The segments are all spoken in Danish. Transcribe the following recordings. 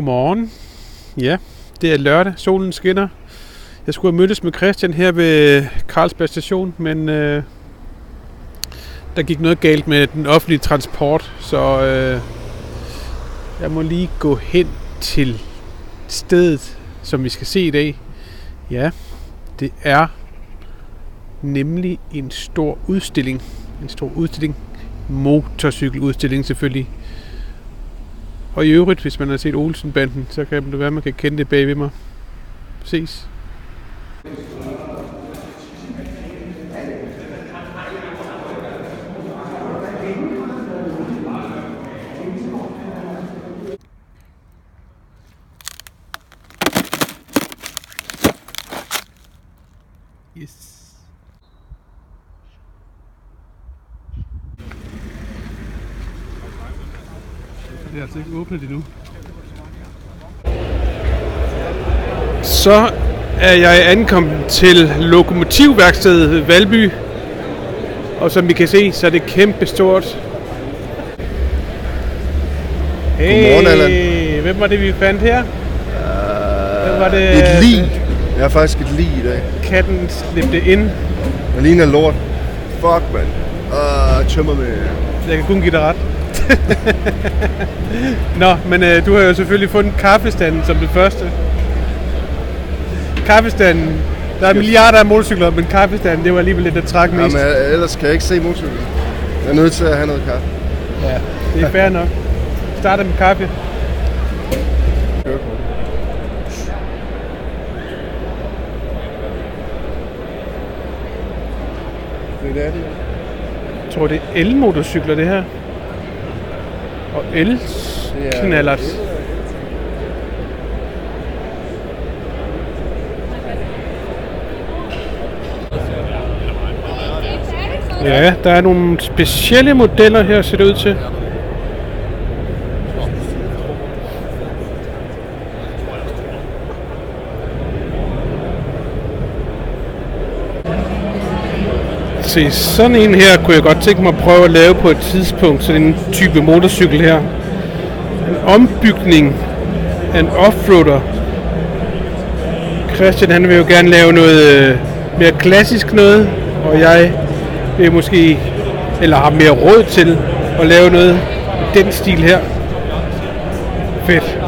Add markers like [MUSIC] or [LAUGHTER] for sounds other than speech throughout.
Godmorgen. Ja, det er lørdag. Solen skinner. Jeg skulle have mødtes med Christian her ved Carlsberg station, men øh, der gik noget galt med den offentlige transport, så øh, jeg må lige gå hen til stedet, som vi skal se i dag. Ja, det er nemlig en stor udstilling. En stor udstilling. Motorcykeludstilling selvfølgelig. Og i øvrigt, hvis man har set Olsenbanden, så kan det være, man kan kende det bag ved mig. Ses. Yes. Det er altså ikke åbnet endnu. Så er jeg ankommet til Lokomotivværkstedet Valby. Og som vi kan se, så er det kæmpe stort. Hey, Godmorgen, Allan. Hvem var det, vi fandt her? Hvem var det? Et lig. Jeg har faktisk et lig i dag. Katten slæbte ind. Det ligner lort. Fuck, mand. Uh, tømmer med. Jeg kan kun give dig ret. Nå, men øh, du har jo selvfølgelig fundet kaffestanden som det første. Kaffestanden. Der er milliarder af motorcykler, men kaffestanden, det var alligevel lidt, der trak mest. Jamen, jeg- ellers kan jeg ikke se motorcyklen. Jeg er nødt til at have noget kaffe. Ja, det er fair nok. Starter med kaffe. Det er det. Jeg tror, det er elmotorcykler, det her. Og el-knallert. Ja, der er nogle specielle modeller her, ser det ud til. Se, sådan en her kunne jeg godt tænke mig at prøve at lave på et tidspunkt, sådan en type motorcykel her. En ombygning af en offroader. Christian han vil jo gerne lave noget øh, mere klassisk noget, og jeg vil måske, eller har mere råd til at lave noget i den stil her. Fedt.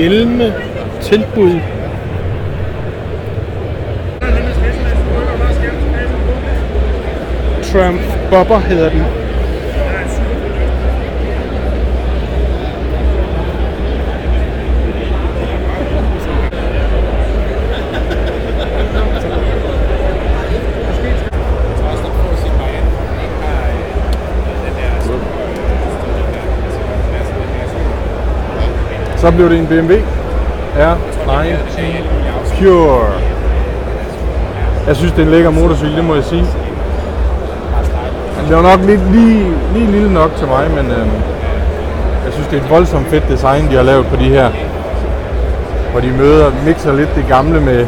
Hjelme, tilbud. Trump Bobber hedder den. Så blev det en BMW R9 Pure. Jeg synes, det er en lækker motorcykel, det må jeg sige. Det var nok lidt lige, lige lille nok til mig, men øhm, jeg synes, det er et voldsomt fedt design, de har lavet på de her. Hvor de møder, mixer lidt det gamle med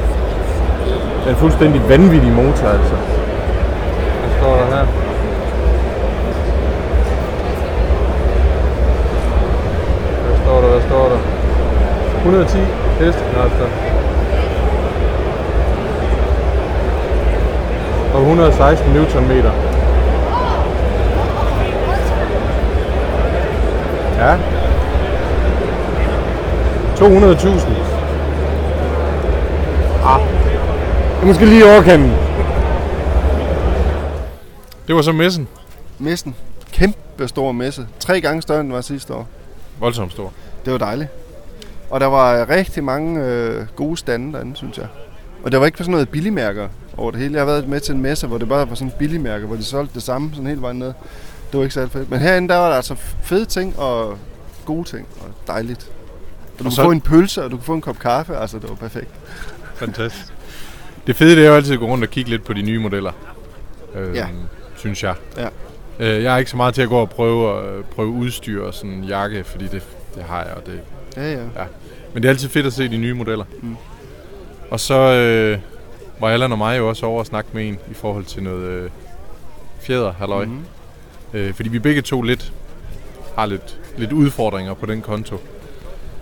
den fuldstændig vanvittige motor, altså. Hvad står der her? Hvad står der, hvad står der? 110 hestekræfter. Og 116 Newtonmeter. Ja. 200.000. Ah. Er måske lige i overkanten. Det var så messen. Messen. Kæmpe stor messe. Tre gange større end den var sidste år. Voldsomt stor. Det var dejligt. Og der var rigtig mange øh, gode stande derinde, synes jeg. Og der var ikke sådan noget billigmærker over det hele. Jeg har været med til en messe, hvor det bare var sådan en billigmærke, hvor de solgte det samme sådan hele vejen ned. Det var ikke særlig fedt. Men herinde, der var der altså fede ting, og gode ting, og dejligt. Og du Og kan så- få en pølse, og du kan få en kop kaffe, altså det var perfekt. Fantastisk. Det fede det er jo altid at gå rundt og kigge lidt på de nye modeller. Øh, Ja. Synes jeg. Ja. Øh, jeg er ikke så meget til at gå og prøve, øh, prøve udstyr og sådan en jakke, fordi det, det har jeg, og det, Ja, ja. Men det er altid fedt at se de nye modeller. Mm. Og så øh, var Allan og mig jo også over og snakke med en i forhold til noget øh, fjeder, halløj. Mm. Øh, fordi vi begge to lidt har lidt, lidt udfordringer på den konto.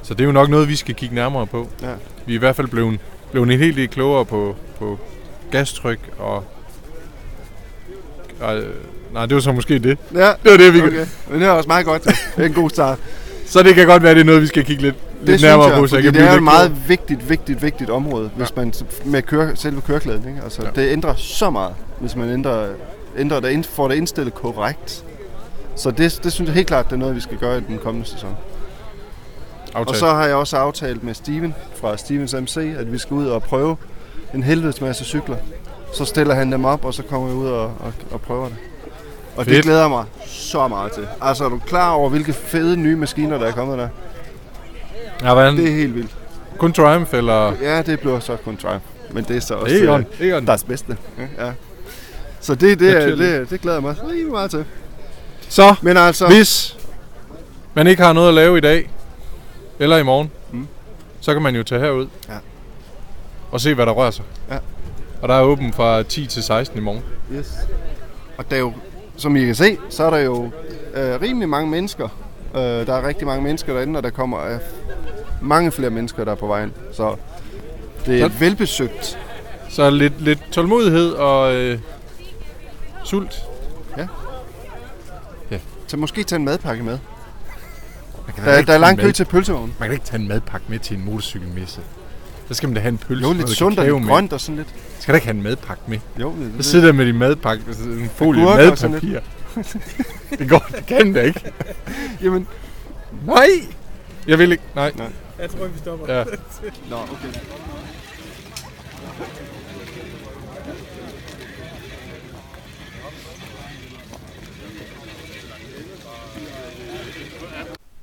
Så det er jo nok noget, vi skal kigge nærmere på. Ja. Vi er i hvert fald blevet, blevet en helt del klogere på, på gastryk og... og nej, det var så måske det. Ja, Det var det, vi okay. Men det er også meget godt. Det er en god start. [LAUGHS] Så det kan godt være, det er noget, vi skal kigge lidt, Det lidt nærmere jeg, på, så jeg kan det er et meget vigtigt, vigtigt, vigtigt område, hvis Ja. man med køre, selve køreklæden. Ikke? Altså, Ja. Det ændrer så meget, hvis man ændrer, ændrer det, får det indstillet korrekt. Så det, det synes jeg helt klart, det er noget, vi skal gøre i den kommende sæson. aftalt. Og så har jeg også aftalt med Steven fra Stevens MC, at vi skal ud og prøve en helvedes masse cykler. Så stiller han dem op, og så kommer vi ud og, og, og prøver det. Og Fedt. det glæder jeg mig så meget til. Altså, er du klar over, hvilke fede nye maskiner, der er kommet der? Ja, hvordan? Det er helt vildt. Kun Triumph, eller... Ja, det bliver så kun Triumph. Men det er så også Egon. øh, Egon. deres bedste. Ja. Så det, det, er- det, det glæder jeg mig rigtig meget til. Så, Men altså, hvis man ikke har noget at lave i dag, eller i morgen. Mm. så kan man jo tage herud Ja. og se, hvad der rører sig. Ja. Og der er åben fra 10 til 16 i morgen. yes. og der er jo, som I kan se, så er der jo øh, rimelig mange mennesker. Øh, der er rigtig mange mennesker derinde, og der kommer øh, mange flere mennesker, der er på vejen. Så det er Så- velbesøgt. Så lidt, lidt tålmodighed og øh, sult. Så måske tage en madpakke med. Man kan Der, der er lang kø til pølsevognen. Man kan ikke tage en madpakke med til en motorcykelmesse. Så skal man da have en pølse. Jo, lidt sundt og lidt grønt og sådan lidt. Skal da ikke have en madpakke med? Jo, det, Så det, sidder der med din madpakke, en folie madpapir. [LAUGHS] det går, det kan da ikke. [LAUGHS] Jamen, Nej! Jeg vil ikke, nej. Jeg tror, vi stopper. Ja. nå, okay.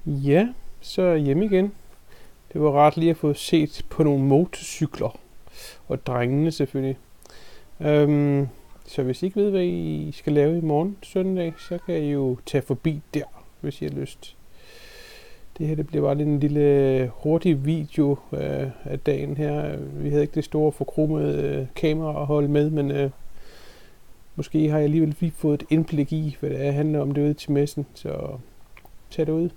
Ja, så jeg hjemme igen. Det var rart lige at få set på nogle motorcykler. Og drengene selvfølgelig. Øhm, så hvis I ikke ved, hvad I skal lave i morgen søndag, så kan I jo tage forbi der, hvis I har lyst. Det her det bliver bare en lille hurtig video øh, af dagen her. Vi havde ikke det store forkromede øh, kamera at holde med, men øh, måske har jeg alligevel lige fået et indblik i, hvad det er, handler om derude til messen. Så tag det ud.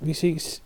Vi ses